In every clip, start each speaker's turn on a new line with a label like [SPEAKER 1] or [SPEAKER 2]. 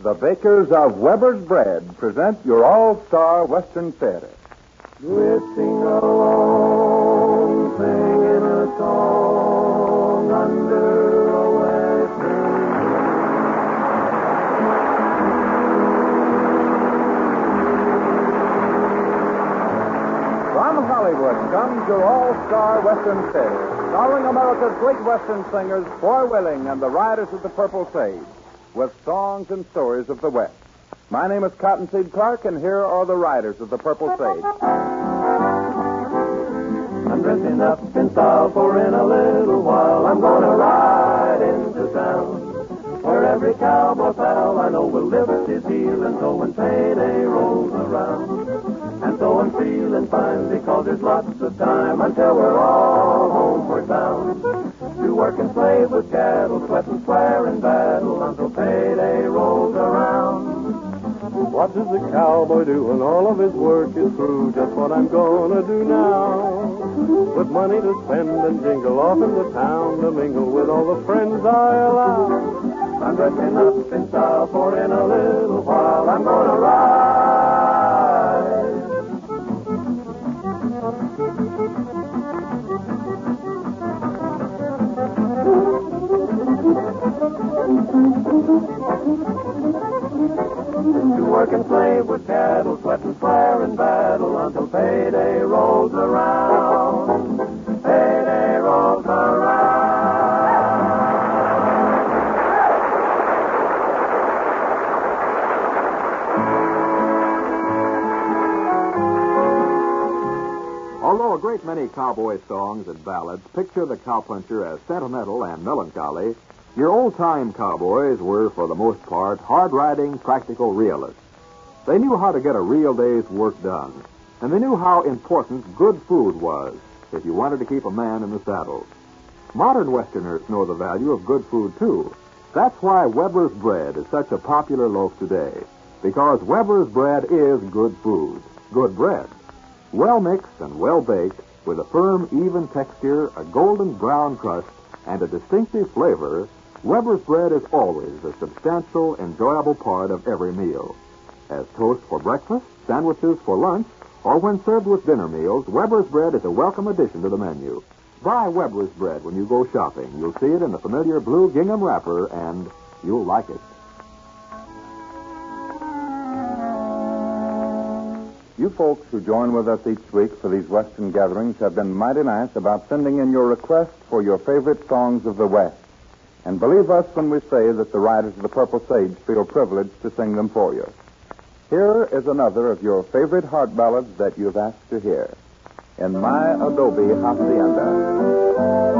[SPEAKER 1] The bakers of Weber's Bread present your all-star Western Theater.
[SPEAKER 2] Drifting along, singing a song under a western
[SPEAKER 1] From Hollywood comes your all-star Western Theater, starring America's great Western singers, Foy Willing and the Riders of the Purple Sage, with songs and stories of the West. My name is Cottonseed Clark, and here are the Riders of the Purple Sage.
[SPEAKER 2] I'm dressing up in style for in a little while I'm gonna ride into town where every cowboy pal I know will lift his heel and so when payday rolls around. And so I'm feeling fine because there's lots of time until we're all homeward bound. To work and slave with cattle, sweat and swear in battle until payday rolls around. What does the cowboy do when all of his work is through? Just what I'm gonna do now. With money to spend and jingle off in the town to mingle with all the friends I allow. I'm dressing up in style for in a little while I'm gonna ride. Work and slave with cattle, sweat and swear in battle until payday rolls around. Payday rolls around.
[SPEAKER 3] Although a great many cowboy songs and ballads picture the cowpuncher as sentimental and melancholy, your old-time cowboys were, for the most part, hard-riding, practical realists. They knew how to get a real day's work done, and they knew how important good food was if you wanted to keep a man in the saddle. Modern Westerners know the value of good food, too. That's why Weber's bread is such a popular loaf today, because Weber's bread is good food, good bread. Well mixed and well baked, with a firm, even texture, a golden brown crust, and a distinctive flavor, Weber's bread is always a substantial, enjoyable part of every meal. As toast for breakfast, sandwiches for lunch, or when served with dinner meals, Weber's bread is a welcome addition to the menu. Buy Weber's bread when you go shopping. You'll see it in the familiar blue gingham wrapper, and you'll like it.
[SPEAKER 1] You folks who join with us each week for these Western gatherings have been mighty nice about sending in your requests for your favorite songs of the West. And believe us when we say that the Riders of the Purple Sage feel privileged to sing them for you. Here is another of your favorite heart ballads that you've asked to hear. In My Adobe Hacienda.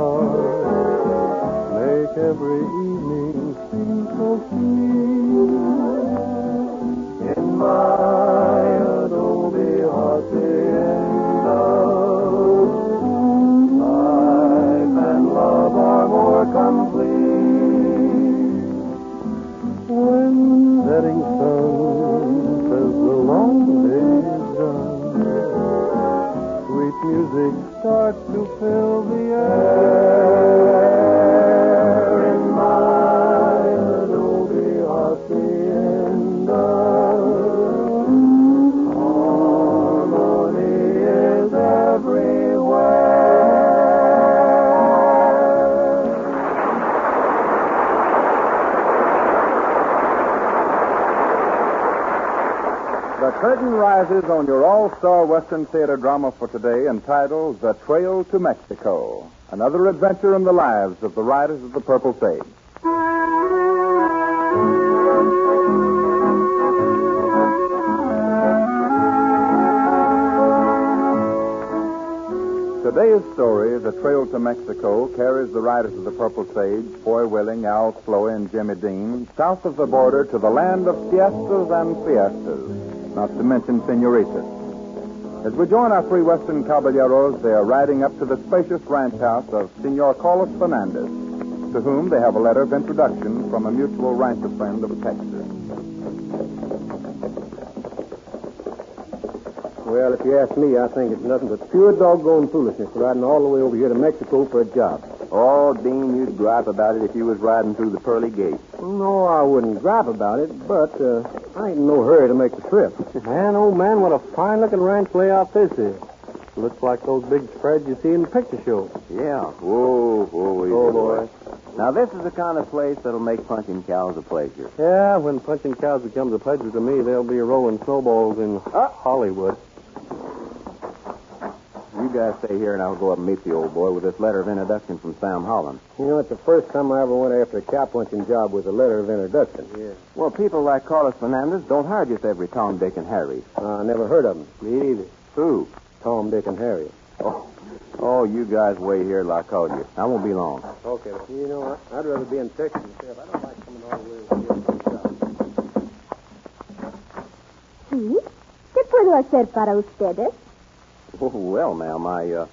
[SPEAKER 2] Guitars make every
[SPEAKER 1] rises on your all-star Western theater drama for today entitled The Trail to Mexico. Another adventure in the lives of the Riders of the Purple Sage. Today's story, The Trail to Mexico, carries the riders of the Purple Sage, Foy Willing, Al Sloey, and Jimmy Dean, south of the border to the land of siestas and fiestas, not to mention senoritas. As we join our three Western caballeros, they are riding up to the spacious ranch house of Senor Carlos Fernandez, to whom they have a letter of introduction from a mutual rancher friend of a Texas.
[SPEAKER 4] Well, if you ask me, I think it's nothing but pure doggone foolishness riding all the way over here to Mexico for a job.
[SPEAKER 5] Oh, Dean, you'd gripe about it if you was riding through the pearly gates.
[SPEAKER 4] No, I wouldn't gripe about it, but uh, I ain't in no hurry to make the trip.
[SPEAKER 6] Man, oh man, what a fine looking ranch layout this is. Looks like those big spreads you see in the picture show.
[SPEAKER 5] Yeah. Whoa, whoa, easy,
[SPEAKER 6] Oh, boy.
[SPEAKER 5] Now, this is the kind of place that'll make punching cows a pleasure.
[SPEAKER 6] Yeah, when punching cows becomes a pleasure to me, they'll be rolling snowballs in Hollywood.
[SPEAKER 5] You guys stay here, and I'll go up and meet the old boy with this letter of introduction from Sam Holland.
[SPEAKER 4] You know, it's the first time I ever went after a cow punching job with a letter of introduction. Yeah.
[SPEAKER 5] Well, people like Carlos Fernandez don't hire just every Tom, Dick, and Harry.
[SPEAKER 4] Uh, I never heard of them.
[SPEAKER 6] Me either.
[SPEAKER 5] Who?
[SPEAKER 4] Tom, Dick, and Harry.
[SPEAKER 5] Oh, oh, you guys wait here till I call you. I won't be long.
[SPEAKER 4] Okay. You know, I- I'd rather be in Texas myself. I don't like coming all the way over here for a job.
[SPEAKER 7] Sí. ¿Qué puedo hacer para ustedes?
[SPEAKER 5] Oh, well, ma'am, I, uh,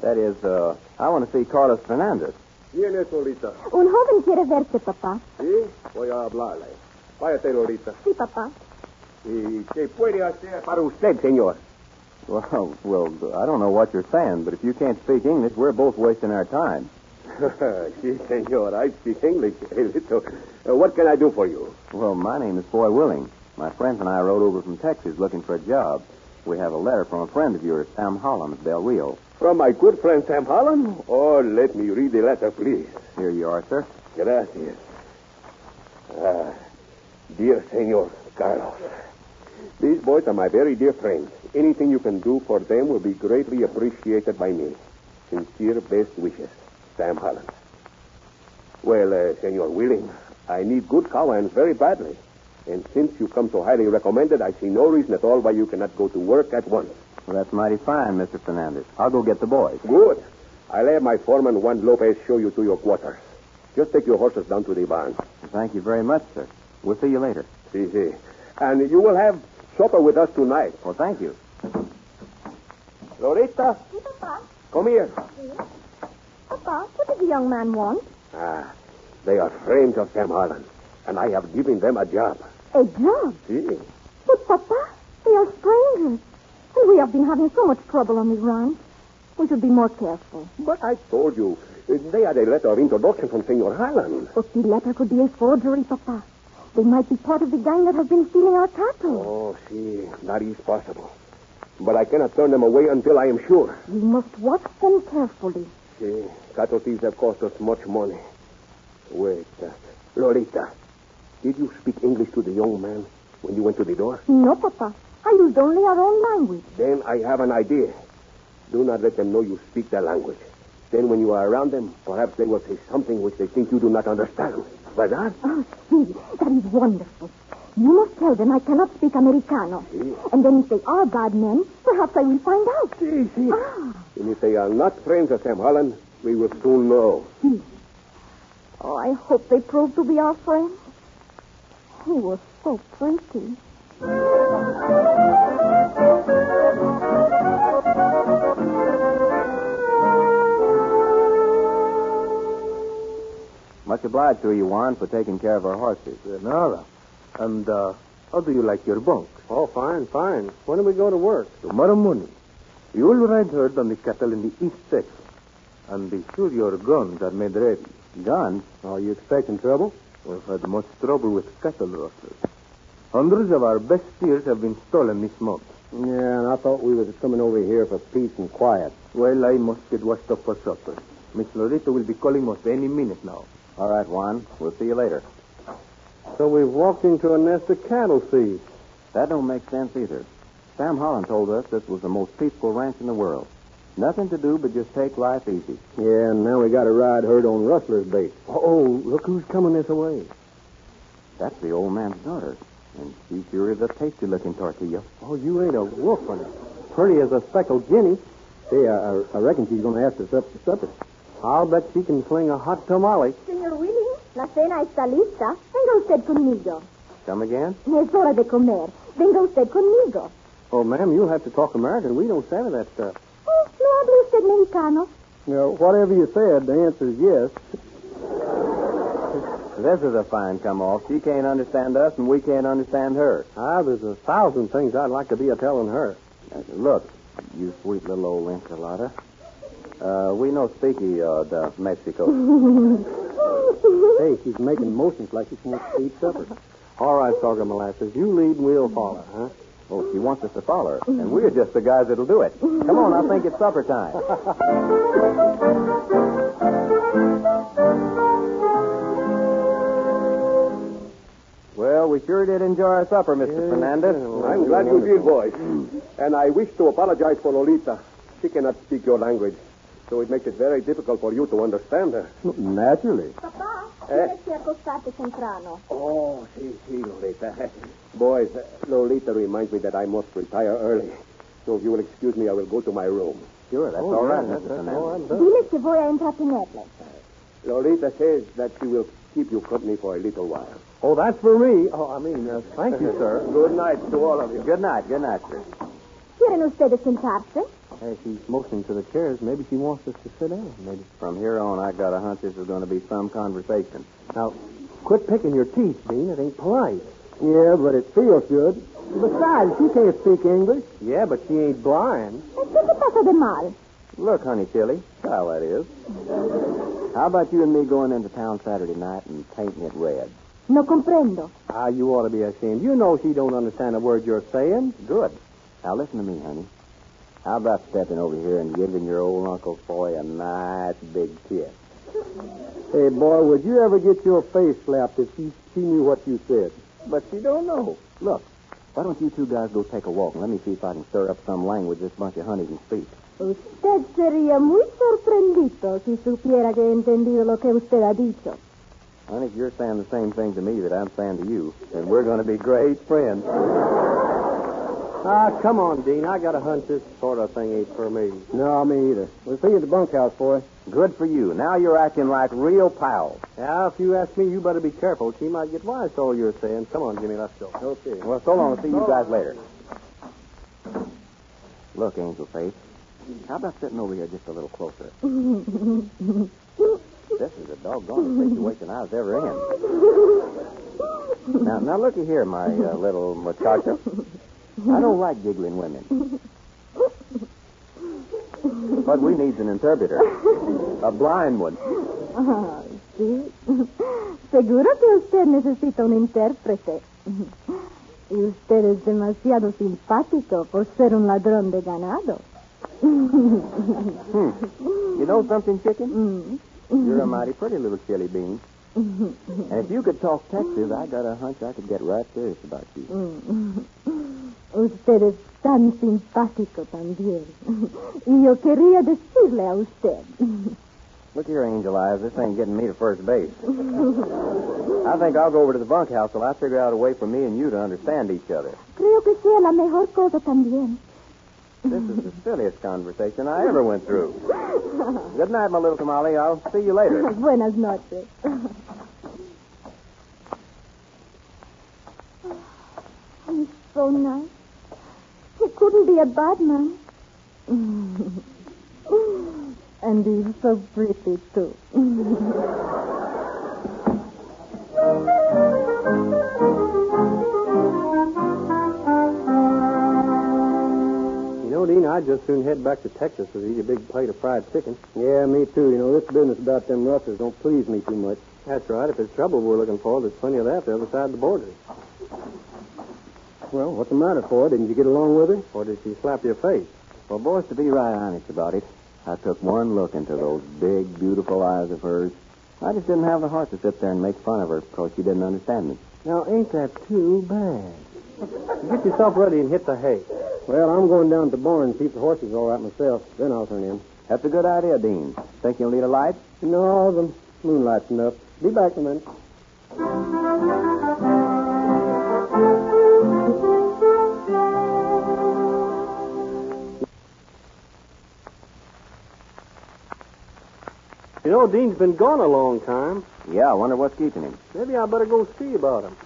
[SPEAKER 5] that is, uh, I want to see Carlos Fernandez.
[SPEAKER 4] ¿Quién es Lolita?
[SPEAKER 7] Un joven quiere verte, papá.
[SPEAKER 4] Sí, voy a hablarle. Váyate, Lolita.
[SPEAKER 7] Sí, papá.
[SPEAKER 4] ¿Y qué puede hacer para usted, señor?
[SPEAKER 5] Well, well, I don't know what you're saying, but if you can't speak English, we're both wasting our time.
[SPEAKER 4] sí, señor. I speak English a little. Uh, what can I do for you?
[SPEAKER 5] Well, my name is Foy Willing. My friends and I rode over from Texas looking for a job. We have a letter from a friend of yours, Sam Holland of Del Rio.
[SPEAKER 4] From my good friend Sam Holland? Oh, let me read the letter, please.
[SPEAKER 5] Here you are, sir.
[SPEAKER 4] Gracias. Ah, dear Senor Carlos, these boys are my very dear friends. Anything you can do for them will be greatly appreciated by me. Sincere best wishes, Sam Holland. Well, uh, Senor Willing, I need good cowhands very badly. And since you come so highly recommended, I see no reason at all why you cannot go to work at once.
[SPEAKER 5] Well, that's mighty fine, Mr. Fernandez. I'll go get the boys.
[SPEAKER 4] Good. I'll have my foreman, Juan Lopez, show you to your quarters. Just take your horses down to the barn.
[SPEAKER 5] Thank you very much, sir. We'll see you later.
[SPEAKER 4] See, see. And you will have supper with us tonight.
[SPEAKER 5] Well, thank you.
[SPEAKER 4] Loretta,
[SPEAKER 7] Sí, papá.
[SPEAKER 4] come here.
[SPEAKER 7] Papa, what does the young man want?
[SPEAKER 4] Ah, they are friends of Sam Harlan, and I have given them a job.
[SPEAKER 7] A job.
[SPEAKER 4] See?
[SPEAKER 7] But, Papa, they are strangers. And we have been having so much trouble on the ranch. We should be more careful.
[SPEAKER 4] But I told you, they had a letter of introduction from Senor Harlan.
[SPEAKER 7] But the letter could be a forgery, Papa. They might be part of the gang that has been stealing our cattle.
[SPEAKER 4] Oh, see, that is possible. But I cannot turn them away until I am sure.
[SPEAKER 7] We must watch them carefully.
[SPEAKER 4] See, cattle thieves have cost us much money. Wait, uh, Lolita, did you speak English to the young man when you went to the door?
[SPEAKER 7] No, Papa. I used only our own language.
[SPEAKER 4] Then I have an idea. Do not let them know you speak their language. Then when you are around them, perhaps they will say something which they think you do not understand. Verdad?
[SPEAKER 7] Oh, see, that is wonderful. You must tell them I cannot speak Americano. And then if they are bad men, perhaps I will find out.
[SPEAKER 4] See, see.
[SPEAKER 7] Ah,
[SPEAKER 4] And if they are not friends of Sam Holland, we will soon know.
[SPEAKER 7] oh, I hope they prove to be our friends. He was so pretty.
[SPEAKER 5] Much obliged to you, Juan, for taking care of our horses.
[SPEAKER 6] Nada. And, uh, how do you like your bunk?
[SPEAKER 4] Oh, fine, fine. When do we go to work?
[SPEAKER 6] Tomorrow morning. You will ride herd on the cattle in the East section. And be sure your guns are made ready.
[SPEAKER 5] Guns?
[SPEAKER 6] Are you expecting trouble? We've had much trouble with cattle rustlers. Hundreds of our best steers have been stolen this month.
[SPEAKER 4] Yeah, and I thought we was coming over here for peace and quiet.
[SPEAKER 6] Well, I must get washed up for supper. Miss Loretta will be calling us any minute now.
[SPEAKER 5] All right, Juan. We'll see you later.
[SPEAKER 6] So we've walked into a nest of cattle thieves.
[SPEAKER 5] That don't make sense either. Sam Holland told us this was the most peaceful ranch in the world. Nothing to do but just take life easy.
[SPEAKER 4] Yeah, and now we got to ride herd on rustler's bait.
[SPEAKER 6] Oh, look who's coming this way.
[SPEAKER 5] That's the old man's daughter. And she sure is a tasty looking tortilla.
[SPEAKER 6] Oh, you ain't a wolf on it. Pretty as a speckled guinea. Hey, I, I- I reckon she's going to ask us up for supper. I'll bet she can fling a hot tamale.
[SPEAKER 7] Señor Willing, la cena está lista. Venga usted conmigo.
[SPEAKER 5] Come again?
[SPEAKER 7] Es hora de comer. Venga usted conmigo.
[SPEAKER 6] Oh, ma'am, you'll have to talk American. We don't stand that stuff.
[SPEAKER 7] ¿No habla usted mexicano?
[SPEAKER 6] No, whatever you said, the answer is yes.
[SPEAKER 5] This is a fine come off. She can't understand us, and we can't understand her.
[SPEAKER 6] Ah, there's a thousand things I'd like to be a telling her.
[SPEAKER 5] Uh, look, you sweet little old enchilada. Uh, we no speaky uh, the Mexico.
[SPEAKER 6] Hey, she's making motions like she wants to eat supper. All right, Sorghum Molasses, you lead and we'll follow, huh?
[SPEAKER 5] Oh, she wants us to follow her, and we're just the guys that'll do it. Come on, I think it's supper time. Well, we sure did enjoy our supper, Mr. Fernandez.
[SPEAKER 4] I'm glad you did, boys. And I wish to apologize for Lolita. She cannot speak your language, so it makes it very difficult for you to understand her.
[SPEAKER 6] Naturally.
[SPEAKER 7] Papá,
[SPEAKER 4] Eh?
[SPEAKER 7] tienes que acostarte temprano.
[SPEAKER 4] Oh, sí, sí, Lolita. Boys, uh, Lolita reminds me that I must retire early. So if you will excuse me, I will go to my room.
[SPEAKER 5] Sure, that's
[SPEAKER 6] Oh,
[SPEAKER 5] all
[SPEAKER 6] yeah,
[SPEAKER 5] right,
[SPEAKER 6] that's-
[SPEAKER 5] Mr.
[SPEAKER 6] that's
[SPEAKER 5] Fernandez.
[SPEAKER 6] all right, Doug.
[SPEAKER 7] Dile que voy a.
[SPEAKER 4] Lolita says that she will keep you company for a little while.
[SPEAKER 6] Oh, that's for me. Oh, I mean, uh, thank you, sir.
[SPEAKER 4] Good night to all of you.
[SPEAKER 5] Good night, good night, sir.
[SPEAKER 7] ¿Quieren ustedes sentarse?
[SPEAKER 6] Hey, she's motioning to the chairs. Maybe she wants us to sit down. Maybe.
[SPEAKER 5] From here on, I got a hunch this is going to be some conversation.
[SPEAKER 6] Now, quit picking your teeth, Dean. It ain't polite. Yeah, but it feels good. Besides, she can't speak English. Yeah, but she ain't blind.
[SPEAKER 7] ¿Qué te pasa de mal?
[SPEAKER 5] Look, honey chili, how that is. How about you and me going into town Saturday night and painting it red?
[SPEAKER 7] No comprendo.
[SPEAKER 6] Ah, you ought to be ashamed. You know she don't understand a word you're saying.
[SPEAKER 5] Good. Now listen to me, honey. How about stepping over here and giving your old Uncle Foy a nice big kiss?
[SPEAKER 6] Hey, boy, would you ever get your face slapped if she, she knew what you said?
[SPEAKER 5] But she don't know. Look, why don't you two guys go take a walk and let me see if I can stir up some language this bunch of honey can speak.
[SPEAKER 7] Usted sería muy sorprendido si supiera que he entendido lo que usted ha dicho.
[SPEAKER 5] Honey, if you're saying the same thing to me that I'm saying to you, and we're going to be great friends.
[SPEAKER 6] Ah, come on, Dean. I got a hunch this sort of thing ain't for me. No, me either. We'll see you at the bunkhouse, boy.
[SPEAKER 5] Good for you. Now you're acting like real pals.
[SPEAKER 6] Now, if you ask me, you better be careful. She might get wise to all you're saying. Come on, Jimmy, let's go. Okay.
[SPEAKER 5] Well, so long. I'll see you guys later. Look, Angel Face, how about sitting over here just a little closer? this is the doggone situation I was ever in. Now, now looky here, my uh, little muchacho. I don't like giggling women. But we needs an interpreter. A blind one.
[SPEAKER 7] Ah, sí. Seguro que usted necesita un intérprete. Y usted es demasiado simpático por ser un ladrón de ganado.
[SPEAKER 5] You know something, chicken?
[SPEAKER 7] Mm.
[SPEAKER 5] You're a mighty pretty little chili bean. And if you could talk Texas, I got a hunch I could get right serious about you.
[SPEAKER 7] Usted es tan simpático también. Y yo quería decirle a usted.
[SPEAKER 5] Look here, Angel Eyes. This ain't getting me to first base. I think I'll go over to the bunkhouse till I figure out a way for me and you to understand each other.
[SPEAKER 7] Creo que sea la mejor cosa también.
[SPEAKER 5] This is the silliest conversation I ever went through. Good night, my little tamale. I'll see you later.
[SPEAKER 7] Buenas noches. He's so nice. He couldn't be a bad man. and he's so pretty, too.
[SPEAKER 6] You know, Dean, I'd just soon head back to Texas to eat a big plate of fried chicken. Yeah, me too. You know, this business about them rustlers don't please me too much. That's right. If it's trouble we're looking for, there's plenty of that the other side of the border. Well, what's the matter, Foy? Didn't you get along with her? Or did she slap your face?
[SPEAKER 5] Well, boys, to be right honest about it, I took one look into those big, beautiful eyes of hers. I just didn't have the heart to sit there and make fun of her because she didn't understand me.
[SPEAKER 6] Now, ain't that too bad? Get yourself ready and hit the hay. Well, I'm going down to the barn and see if the horses all right myself. Then I'll turn in.
[SPEAKER 5] That's a good idea, Dean. Think you'll need a light?
[SPEAKER 6] No, the moonlight's enough. Be back in a minute. You know, Dean's been gone a long time.
[SPEAKER 5] Yeah, I wonder what's keeping him.
[SPEAKER 6] Maybe I better go see about him.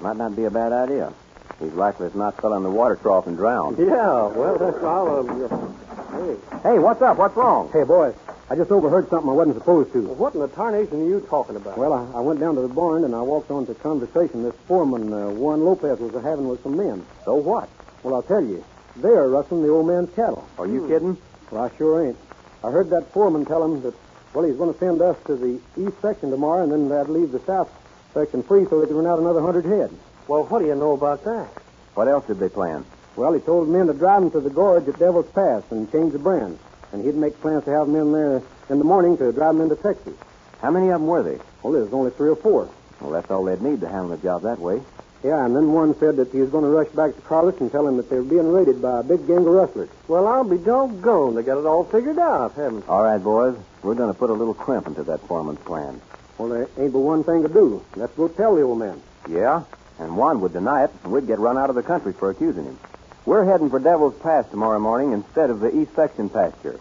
[SPEAKER 5] Might not be a bad idea. He's likely to not fell in the water trough and drowned.
[SPEAKER 6] Yeah, well, that's all. Uh, hey.
[SPEAKER 5] Hey, what's up? What's wrong?
[SPEAKER 8] Hey, boys, I just overheard something I wasn't supposed to.
[SPEAKER 6] Well, what in the tarnation are you talking about?
[SPEAKER 8] Well, I, I went down to the barn and I walked on to conversation this foreman, uh, Juan Lopez, was having with some men.
[SPEAKER 5] So what?
[SPEAKER 8] Well, I'll tell you, they're rustling the old man's cattle.
[SPEAKER 5] Are you kidding?
[SPEAKER 8] Well, I sure ain't. I heard that foreman tell him that, well, he's going to send us to the east section tomorrow, and then they'd leave the south section free so they could run out another hundred head.
[SPEAKER 6] Well, what do you know about that?
[SPEAKER 5] What else did they plan?
[SPEAKER 8] Well, he told the men to drive them to the gorge at Devil's Pass and change the brand. And he'd make plans to have them in there in the morning to drive them into Texas.
[SPEAKER 5] How many of them were they?
[SPEAKER 8] Well, there's only three or four.
[SPEAKER 5] Well, that's all they'd need to handle the job that way.
[SPEAKER 8] Yeah, and then one said that he was going to rush back to Carlos and tell him that they were being raided by a big gang of rustlers.
[SPEAKER 6] Well, I'll be doggone. They got it all figured out, haven't
[SPEAKER 5] All right, boys. We're going to put a little crimp into that foreman's plan.
[SPEAKER 8] Well, there ain't but one thing to do. Let's go tell the old man.
[SPEAKER 5] Yeah? And Juan would deny it, and we'd get run out of the country for accusing him. We're heading for Devil's Pass tomorrow morning instead of the East Section pasture.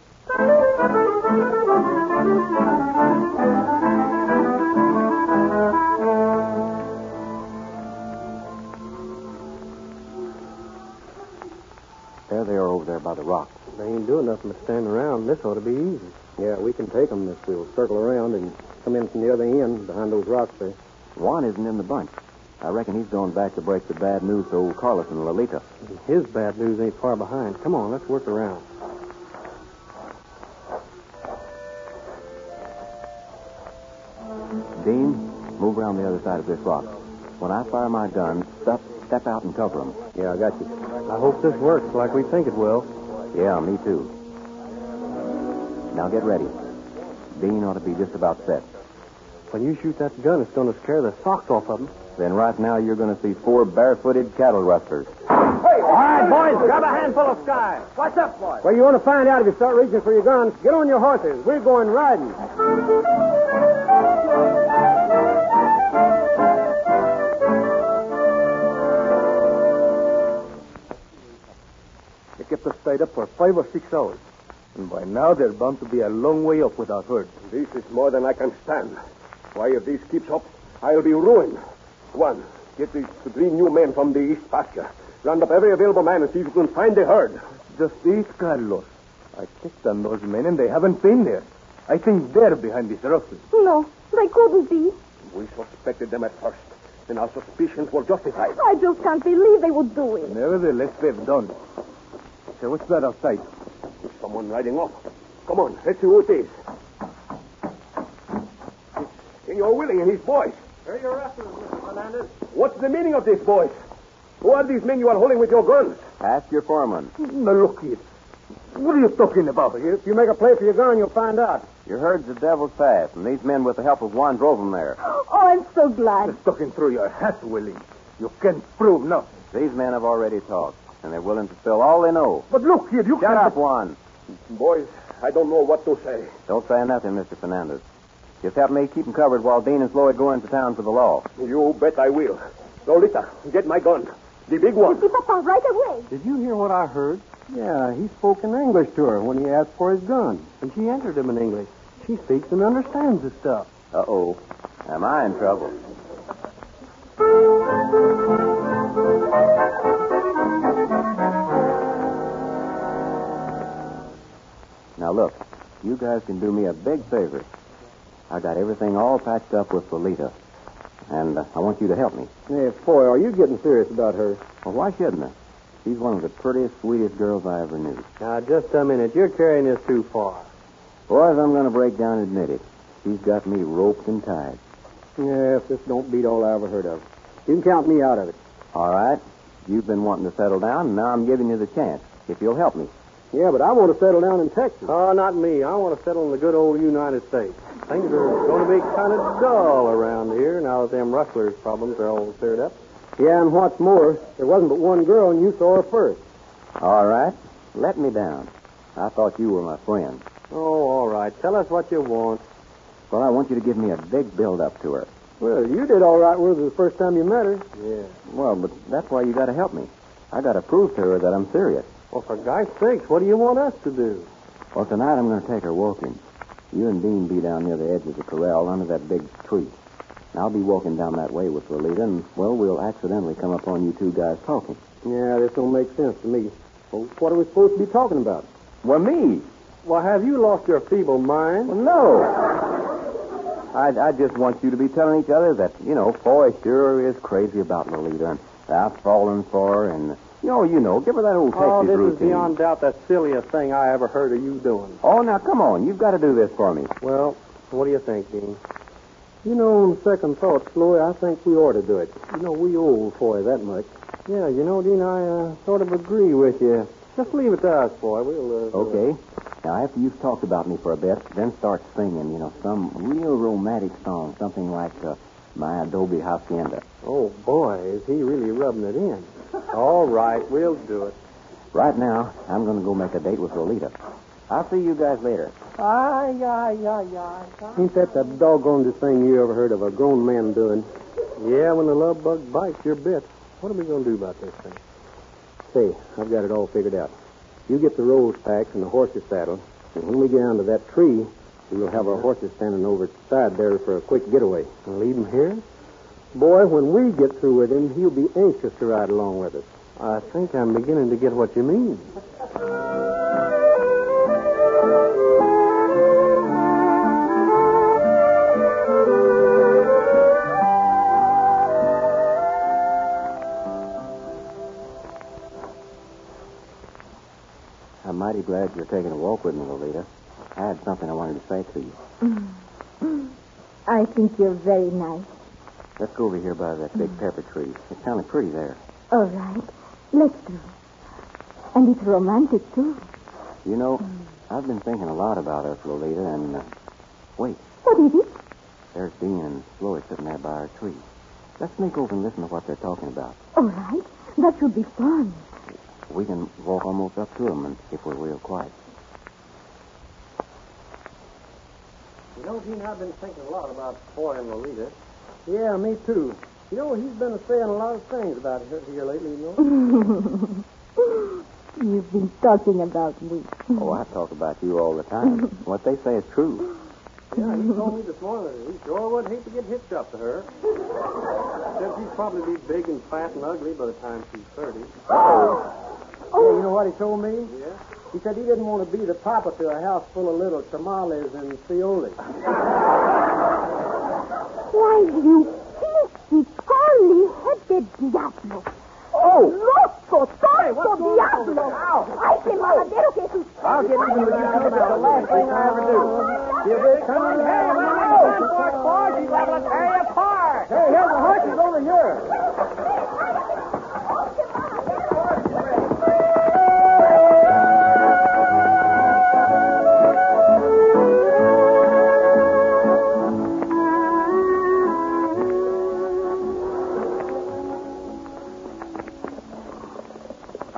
[SPEAKER 5] Over there by the rock.
[SPEAKER 6] they? They ain't doing nothing but stand around. This ought to be easy.
[SPEAKER 8] Yeah, we can take them if we'll circle around and come in from the other end behind those rocks there.
[SPEAKER 5] Juan isn't in the bunch. I reckon he's going back to break the bad news to old Carlos and Lolita.
[SPEAKER 6] His bad news ain't far behind. Come on, let's work around.
[SPEAKER 5] Dean, move around the other side of this rock. When I fire my gun, step, step out and cover them.
[SPEAKER 8] Yeah, I got you.
[SPEAKER 6] I hope this works like we think it will.
[SPEAKER 5] Yeah, me too. Now get ready. Dean ought to be just about set.
[SPEAKER 6] When you shoot that gun, it's going to scare the socks off of them.
[SPEAKER 5] Then right now you're going to see four barefooted cattle rustlers.
[SPEAKER 6] Hey, all right, boys, grab a handful of sky. What's up, boys?
[SPEAKER 8] Well, you want to find out if you start reaching for your guns, get on your horses. We're going riding.
[SPEAKER 6] Tied up for five or six hours. And by now, they're bound to be a long way up without herd.
[SPEAKER 4] This is more than I can stand. Why, if this keeps up, I'll be ruined. Juan, get these three new men from the east pasture. Round up every available man and see if you can find the herd.
[SPEAKER 6] Just these, Carlos. I checked on those men, and they haven't been there. I think they're behind this rustling.
[SPEAKER 7] No, they couldn't be.
[SPEAKER 4] We suspected them at first, and our suspicions were justified.
[SPEAKER 7] I just can't believe they would do it.
[SPEAKER 6] Nevertheless, they've done it. So what's that outside?
[SPEAKER 4] There's someone riding off. Come on, let's see who it is. It's Senor Willing and his boys.
[SPEAKER 6] Here you're after, Mr. Fernandez.
[SPEAKER 4] What's the meaning of this, boys? Who are these men you are holding with your guns?
[SPEAKER 5] Ask your foreman.
[SPEAKER 6] Now, look here. What are you talking about?
[SPEAKER 8] If you make a play for your gun, you'll find out.
[SPEAKER 5] Your herd's at Devil's Pass, and these men, with the help of Juan, drove them there.
[SPEAKER 7] Oh, I'm so glad.
[SPEAKER 6] It's talking through your hat, Willie. You can't prove nothing.
[SPEAKER 5] These men have already talked, and they're willing to spill all they know.
[SPEAKER 6] But look here, you
[SPEAKER 5] Shut
[SPEAKER 6] can't...
[SPEAKER 5] up, Juan.
[SPEAKER 4] Boys, I don't know what to say.
[SPEAKER 5] Don't say nothing, Mr. Fernandez. Just help me keep them covered while Dean and Floyd go into town for the law.
[SPEAKER 4] You bet I will. Lolita, get my gun. The big one.
[SPEAKER 7] See, Papa, right away.
[SPEAKER 6] Did you hear what I heard?
[SPEAKER 8] Yeah, he spoke in English to her when he asked for his gun.
[SPEAKER 6] And she answered him in English. She speaks and understands the stuff.
[SPEAKER 5] Uh-oh. Am I in trouble? Now, look. You guys can do me a big favor. I got everything all patched up with Lolita. And uh, I want you to help me.
[SPEAKER 8] Hey, boy, are you getting serious about her?
[SPEAKER 5] Well, why shouldn't I? She's one of the prettiest, sweetest girls I ever knew.
[SPEAKER 6] Now, just a minute. You're carrying this too far.
[SPEAKER 5] Boys, I'm going to break down and admit it. She's got me roped and tied.
[SPEAKER 8] Yes, this don't beat all I ever heard of. You can count me out of it.
[SPEAKER 5] All right. You've been wanting to settle down, and now I'm giving you the chance. If you'll help me.
[SPEAKER 8] Yeah, but I want to settle down in Texas.
[SPEAKER 6] Oh, not me. I want to settle in the good old United States. Things are going to be kind of dull around here now that them rustlers' problems are all cleared up.
[SPEAKER 8] Yeah, and what's more, there wasn't but one girl, and you saw her first.
[SPEAKER 5] All right. Let me down. I thought you were my friend.
[SPEAKER 6] Oh, all right. Tell us what you want.
[SPEAKER 5] Well, I want you to give me a big build-up to her.
[SPEAKER 8] Well, you did all right with her the first time you met her.
[SPEAKER 6] Yeah.
[SPEAKER 5] Well, but that's why you got to help me. I got to prove to her that I'm serious.
[SPEAKER 6] Well, for God's sakes, what do you want us to do?
[SPEAKER 5] Well, tonight I'm going to take her walking. You and Dean be down near the edge of the corral under that big tree. I'll be walking down that way with Lolita, and, well, we'll accidentally come upon you two guys talking.
[SPEAKER 8] Yeah, this don't make sense to me. Well, what are we supposed to be talking about?
[SPEAKER 5] Well, me?
[SPEAKER 8] Well, have you lost your feeble mind?
[SPEAKER 5] Well, no. I, I just want you to be telling each other that, you know, Foy sure is crazy about Lolita, and I've fallen for her, and, you know, you know, give her that old Texas
[SPEAKER 8] Oh, this
[SPEAKER 5] routine.
[SPEAKER 8] is beyond doubt the silliest thing I ever heard of you doing.
[SPEAKER 5] Oh, now, come on. You've got to do this for me.
[SPEAKER 8] Well, what do you think, Dean? You know, on second thought, Floyd, I think we ought to do it. You know, we owe Foy that much. Yeah, you know, Dean, I uh, sort of agree with you. Just leave it to us, Foy. We'll. Uh,
[SPEAKER 5] Okay. Now, after you've talked about me for a bit, then start singing, you know, some real romantic song, something like uh, My Adobe Hacienda.
[SPEAKER 8] Oh, boy, is he really rubbing it in. All right, we'll do it.
[SPEAKER 5] Right now, I'm going to go make a date with Lolita. I'll see you guys later.
[SPEAKER 8] Ay, ay, ay, ay. Ain't that the doggonedest thing you ever heard of a grown man doing? Yeah, when the love bug bites, you're bit. What are we going to do about this thing? Say, I've got it all figured out. You get the rose packs and the horses saddled, and when we get down to that tree, we'll have our horses standing over at the side there for a quick getaway. And leave him here? Boy, when we get through with him, he'll be anxious to ride along with us. I think I'm beginning to get what you mean.
[SPEAKER 5] I'm mighty glad you're taking a walk with me, Lolita. I had something I wanted to say to you.
[SPEAKER 7] I think you're very nice.
[SPEAKER 5] Let's go over here by that big pepper tree. It's kind of pretty there.
[SPEAKER 7] All right. Let's do. it. And it's romantic, too.
[SPEAKER 5] You know, I've been thinking a lot about us, Lolita, and uh, wait,
[SPEAKER 7] What is it?
[SPEAKER 5] there's Dean and Floyd sitting there by our tree. Let's sneak over and listen to what they're talking about.
[SPEAKER 7] All right. That should be fun.
[SPEAKER 5] We can walk almost up to them and if we're real quiet.
[SPEAKER 8] You know, Dean, I've been thinking a lot about Foy and Lolita. Yeah, me too. You know, he's been saying a lot of things about her here lately, you know.
[SPEAKER 7] You've been talking about me.
[SPEAKER 5] Oh, I talk about you all the time. what they say is true.
[SPEAKER 8] yeah, he told me this morning that he sure would hate to get hitched up to her. Said she'd probably be big and fat and ugly by the time she's 30. Oh. Yeah, you know what he told me? Yeah. He said he didn't want to be the papa to a house full of little tamales and cioli.
[SPEAKER 7] Why, you pinky, curly-headed diablo.
[SPEAKER 8] Oh!
[SPEAKER 7] ¡Loco, tonto diablo! ¡Ay, qué maladero que es usted!
[SPEAKER 8] I'll get even with you two. It's the last thing I ever do. You. Hey, man, She's able to tear you apart. Hey, here, the horses over here.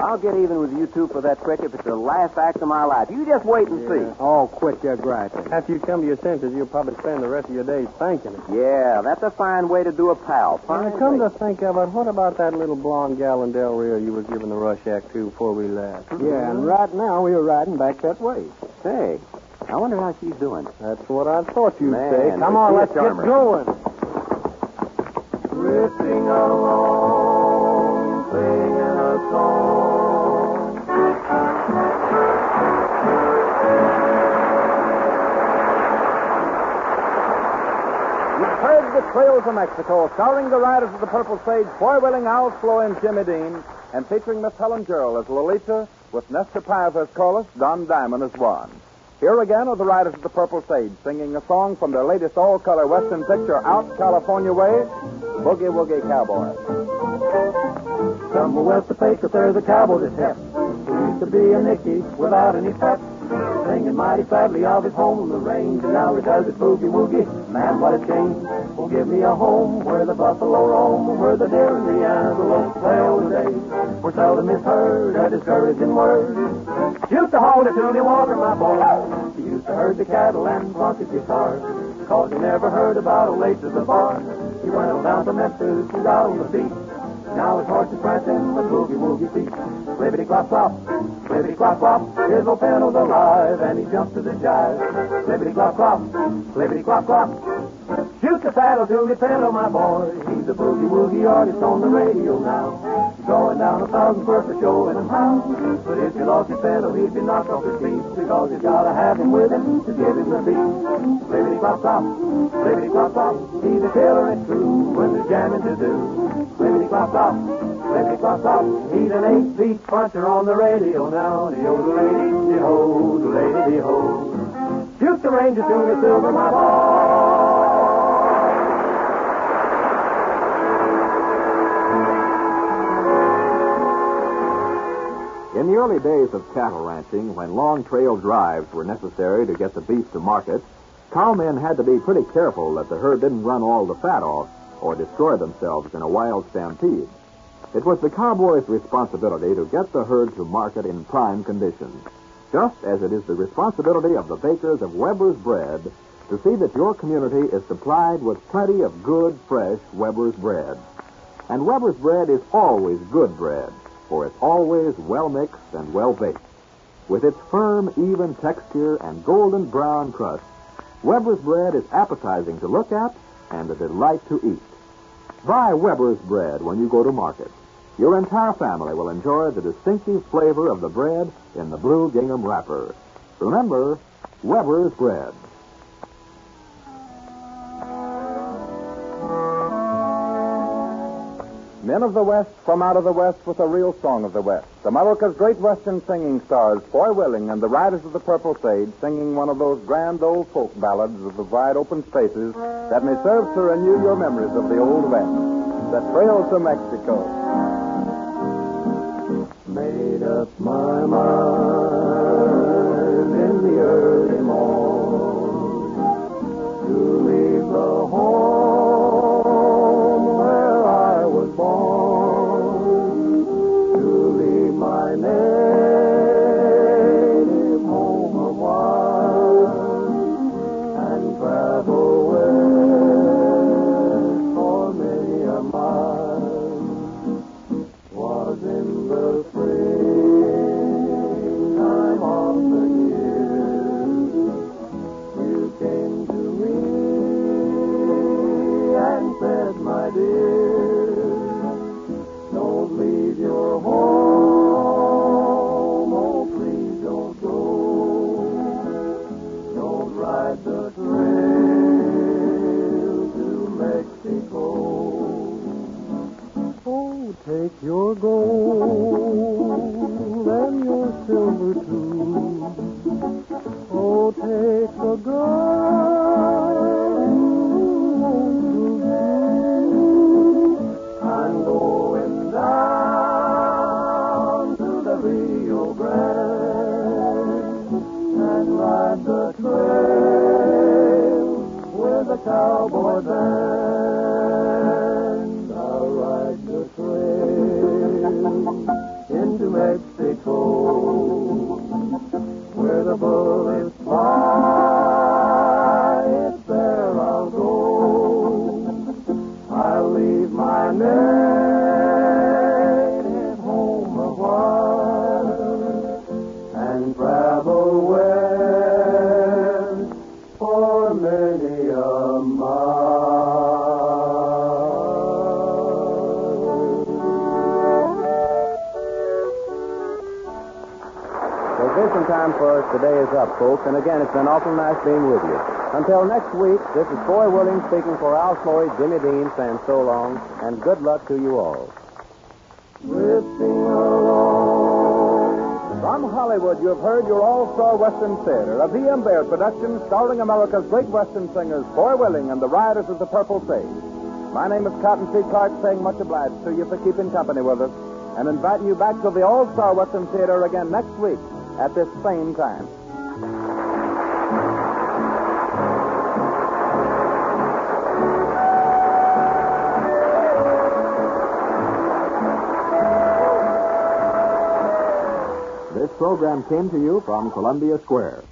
[SPEAKER 5] I'll get even with you two for that trick if it's the last act of my life. You just wait and see.
[SPEAKER 8] Oh, quit your griping. After you come to your senses, you'll probably spend the rest of your days thanking it.
[SPEAKER 5] Yeah, that's a fine way to do a pal. Fine
[SPEAKER 8] Now, come
[SPEAKER 5] way.
[SPEAKER 8] to think of it, what about that little blonde gal in Del Rio you was giving the rush act to before we left? Mm-hmm.
[SPEAKER 5] Yeah, and
[SPEAKER 8] right now we are riding back that way.
[SPEAKER 5] Say, I wonder how she's doing.
[SPEAKER 8] That's what I thought you'd
[SPEAKER 5] Man,
[SPEAKER 8] say. Come
[SPEAKER 5] is
[SPEAKER 8] on,
[SPEAKER 5] she a
[SPEAKER 8] let's
[SPEAKER 5] charmer.
[SPEAKER 8] get going.
[SPEAKER 1] Trail to Mexico, starring the riders of the Purple Sage, Foy Willing, Al Sloey, and Jimmy Dean, and featuring Miss Helen Gerald as Lolita, with Nestor Paiva as Carlos, Don Diamond as Juan. Here again are the riders of the Purple Sage, singing a song from their latest all-color Western picture, Out California Way, Boogie Woogie Cowboy.
[SPEAKER 2] Somewhere west of Pecos, there's a cowboy that's hep. Who used to be a Nicky without any pep. Singing mighty proudly of his home on the range, and now he does it boogie woogie. Man, what a change. Oh, give me a home where the buffalo roam, where the deer and the antelope play all the day. Where seldom is heard a discouraging word. Shoot the hold it to the water, my boy. He used to herd the cattle and plunk his guitar. Cause he never heard about a late to the bar. He went down to Memphis and got on the beat. Now his horse is prancing with boogie woogie feet. Flippity clop clop, flippity clop clop. Here's Pinto's alive, and he jumps to the jive. Flippity clop clop, flippity clop clop. Shoot the saddle to get Pinto, my boy. He's a boogie woogie artist on the radio now. Going down a thousand for a show in a house. But if you lost your Pinto, he'd be knocked off his feet because you gotta have him with him to give him the beat. Flippity clop clop, flippity clop clop. He's a killer and true when there's jamming to do. Clop clop, flippity clop clop. He's an eight-beat puncher on the radio now. The old lady, the the lady, the ho. Shoot the ranger to the silver, my.
[SPEAKER 5] In the early days of cattle ranching, when long trail drives were necessary to get the beef to market, cowmen had to be pretty careful that the herd didn't run all the fat off or destroy themselves in a wild stampede. It was the cowboy's responsibility to get the herd to market in prime condition, just as it is the responsibility of the bakers of Weber's bread to see that your community is supplied with plenty of good, fresh Weber's bread. And Weber's bread is always good bread for it's always well mixed and well baked. With its firm, even texture and golden brown crust, Weber's bread is appetizing to look at and a delight to eat. Buy Weber's bread when you go to market. Your entire family will enjoy the distinctive flavor of the bread in the blue gingham wrapper. Remember, Weber's bread.
[SPEAKER 1] Men of the West from out of the West with a real song of the West. America's great Western singing stars, Foy Willing and the Riders of the Purple Sage, singing one of those grand old folk ballads of the wide open spaces that may serve to renew your memories of the Old West. The Trail to Mexico.
[SPEAKER 2] Made up my mind
[SPEAKER 9] Vacation time for us today is up, folks, and again, it's been awful nice being with you. Until next week, this is Foy Willing speaking for Al Sloey, Jimmy Dean, saying so long, and good luck to you all.
[SPEAKER 2] Along.
[SPEAKER 1] From Hollywood, you have heard your all-star Western Theater, a V.M. Bear production starring America's great Western singers, Foy Willing and the Riders of the Purple Sage. My name is Cottonseed Clark, saying much obliged to you for keeping company with us, and inviting you back to the All-Star Western Theater again next week at this same time.
[SPEAKER 5] This program came to you from Columbia Square.